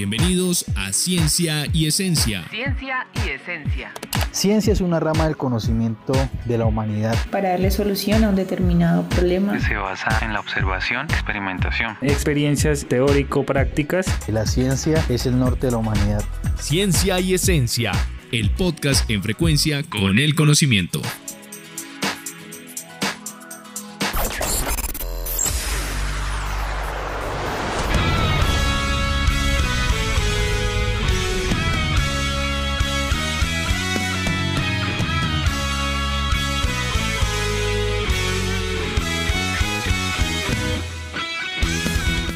Bienvenidos a Ciencia y Esencia. Ciencia y Esencia. Ciencia es una rama del conocimiento de la humanidad. Para darle solución a un determinado problema. Se basa en la observación, experimentación. Experiencias teórico-prácticas. La ciencia es el norte de la humanidad. Ciencia y Esencia, el podcast en frecuencia con el conocimiento.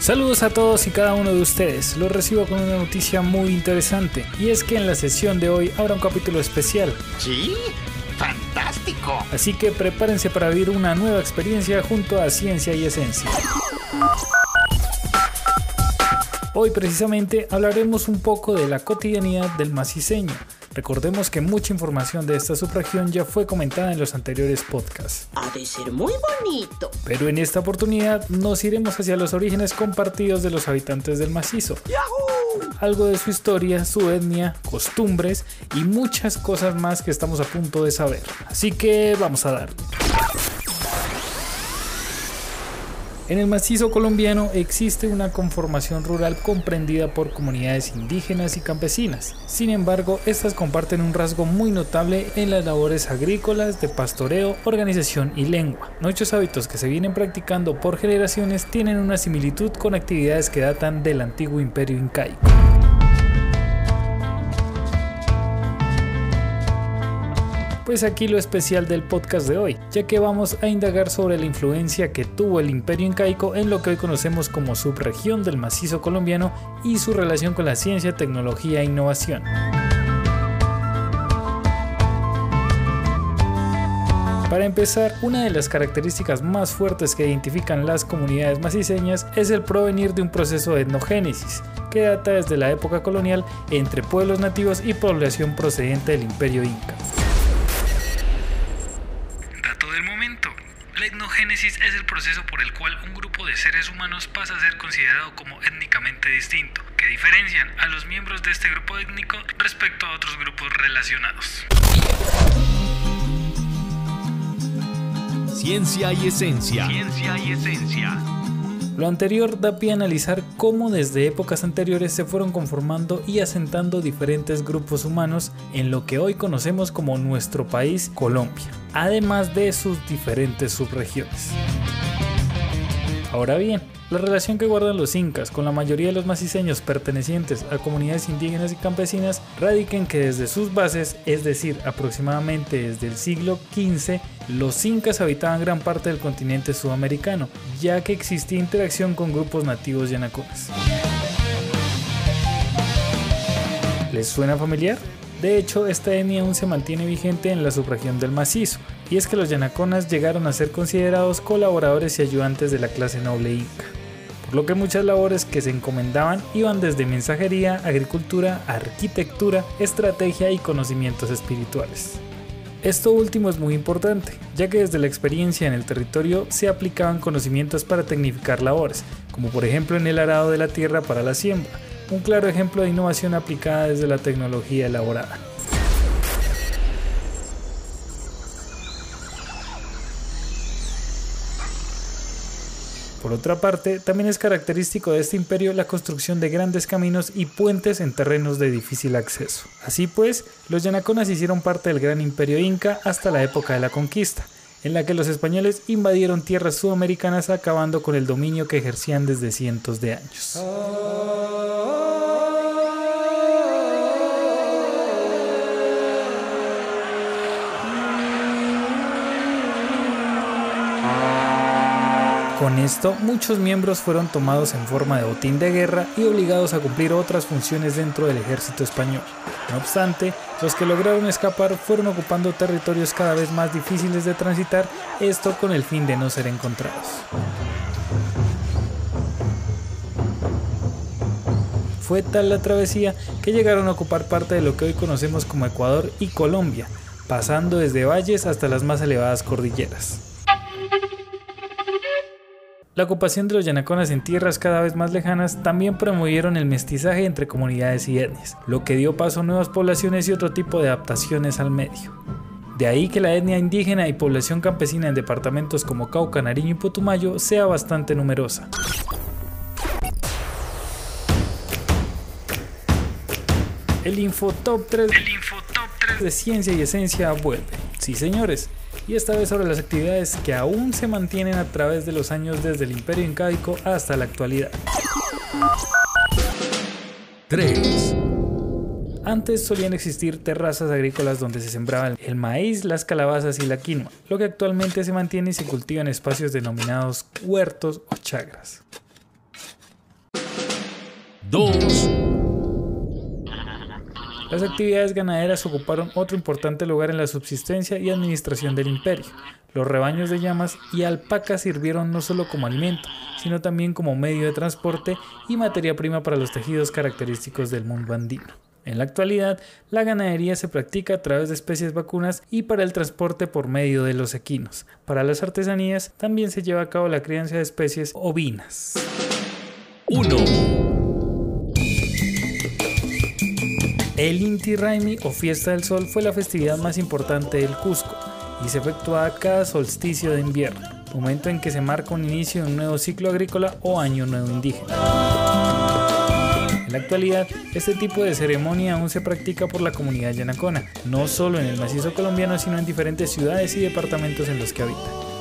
Saludos a todos y cada uno de ustedes. Los recibo con una noticia muy interesante y es que en la sesión de hoy habrá un capítulo especial. Sí, fantástico. Así que prepárense para vivir una nueva experiencia junto a Ciencia y Esencia. Hoy precisamente hablaremos un poco de la cotidianidad del maciseño Recordemos que mucha información de esta subregión ya fue comentada en los anteriores podcasts. Ha de ser muy bonito. Pero en esta oportunidad nos iremos hacia los orígenes compartidos de los habitantes del macizo. ¡Yahoo! Algo de su historia, su etnia, costumbres y muchas cosas más que estamos a punto de saber. Así que vamos a darle. En el macizo colombiano existe una conformación rural comprendida por comunidades indígenas y campesinas. Sin embargo, estas comparten un rasgo muy notable en las labores agrícolas, de pastoreo, organización y lengua. Muchos hábitos que se vienen practicando por generaciones tienen una similitud con actividades que datan del antiguo imperio incaico. Pues aquí lo especial del podcast de hoy, ya que vamos a indagar sobre la influencia que tuvo el imperio incaico en lo que hoy conocemos como subregión del macizo colombiano y su relación con la ciencia, tecnología e innovación. Para empezar, una de las características más fuertes que identifican las comunidades maciseñas es el provenir de un proceso de etnogénesis, que data desde la época colonial entre pueblos nativos y población procedente del imperio inca. Etnogénesis es el proceso por el cual un grupo de seres humanos pasa a ser considerado como étnicamente distinto, que diferencian a los miembros de este grupo étnico respecto a otros grupos relacionados. Ciencia y esencia. Ciencia y esencia. Lo anterior da pie a analizar cómo desde épocas anteriores se fueron conformando y asentando diferentes grupos humanos en lo que hoy conocemos como nuestro país Colombia, además de sus diferentes subregiones. Ahora bien, la relación que guardan los incas con la mayoría de los maciseños pertenecientes a comunidades indígenas y campesinas radica en que desde sus bases, es decir, aproximadamente desde el siglo XV, los incas habitaban gran parte del continente sudamericano, ya que existía interacción con grupos nativos yanaconas. ¿Les suena familiar? De hecho, esta etnia aún se mantiene vigente en la subregión del macizo, y es que los yanaconas llegaron a ser considerados colaboradores y ayudantes de la clase noble inca, por lo que muchas labores que se encomendaban iban desde mensajería, agricultura, arquitectura, estrategia y conocimientos espirituales. Esto último es muy importante, ya que desde la experiencia en el territorio se aplicaban conocimientos para tecnificar labores, como por ejemplo en el arado de la tierra para la siembra, un claro ejemplo de innovación aplicada desde la tecnología elaborada. Por otra parte, también es característico de este imperio la construcción de grandes caminos y puentes en terrenos de difícil acceso. Así pues, los yanaconas hicieron parte del gran imperio inca hasta la época de la conquista, en la que los españoles invadieron tierras sudamericanas acabando con el dominio que ejercían desde cientos de años. Con esto, muchos miembros fueron tomados en forma de botín de guerra y obligados a cumplir otras funciones dentro del ejército español. No obstante, los que lograron escapar fueron ocupando territorios cada vez más difíciles de transitar, esto con el fin de no ser encontrados. Fue tal la travesía que llegaron a ocupar parte de lo que hoy conocemos como Ecuador y Colombia, pasando desde valles hasta las más elevadas cordilleras. La ocupación de los yanaconas en tierras cada vez más lejanas también promovieron el mestizaje entre comunidades y etnias, lo que dio paso a nuevas poblaciones y otro tipo de adaptaciones al medio. De ahí que la etnia indígena y población campesina en departamentos como Cauca, Nariño y Putumayo sea bastante numerosa. El Infotop 3, El Infotop 3 de Ciencia y Esencia vuelve. Sí, señores. Y esta vez sobre las actividades que aún se mantienen a través de los años desde el Imperio Incaico hasta la actualidad. 3. Antes solían existir terrazas agrícolas donde se sembraban el maíz, las calabazas y la quinoa, lo que actualmente se mantiene y se cultiva en espacios denominados huertos o chagras. 2. Las actividades ganaderas ocuparon otro importante lugar en la subsistencia y administración del imperio. Los rebaños de llamas y alpacas sirvieron no solo como alimento, sino también como medio de transporte y materia prima para los tejidos característicos del mundo andino. En la actualidad, la ganadería se practica a través de especies vacunas y para el transporte por medio de los equinos. Para las artesanías también se lleva a cabo la crianza de especies ovinas. 1. El Inti Raimi o Fiesta del Sol fue la festividad más importante del Cusco y se efectuaba cada solsticio de invierno, momento en que se marca un inicio de un nuevo ciclo agrícola o año nuevo indígena. En la actualidad, este tipo de ceremonia aún se practica por la comunidad yanacona, no solo en el macizo colombiano, sino en diferentes ciudades y departamentos en los que habita.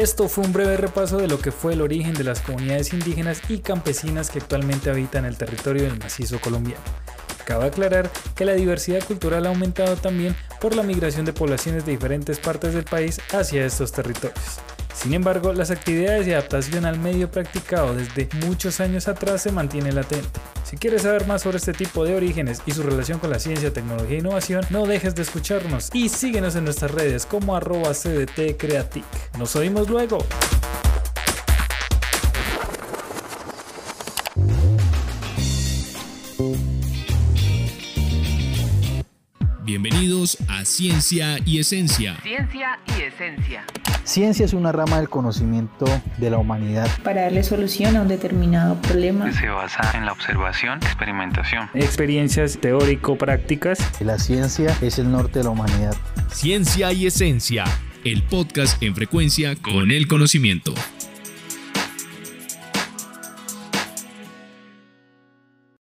Esto fue un breve repaso de lo que fue el origen de las comunidades indígenas y campesinas que actualmente habitan el territorio del macizo colombiano. Cabe aclarar que la diversidad cultural ha aumentado también por la migración de poblaciones de diferentes partes del país hacia estos territorios. Sin embargo, las actividades de adaptación al medio practicado desde muchos años atrás se mantienen latente. Si quieres saber más sobre este tipo de orígenes y su relación con la ciencia, tecnología e innovación, no dejes de escucharnos y síguenos en nuestras redes como arroba CDT Creatic. Nos oímos luego. Bienvenidos a Ciencia y Esencia. Ciencia y esencia. Ciencia es una rama del conocimiento de la humanidad para darle solución a un determinado problema. Se basa en la observación, experimentación. Experiencias teórico-prácticas. La ciencia es el norte de la humanidad. Ciencia y Esencia, el podcast en frecuencia con el conocimiento.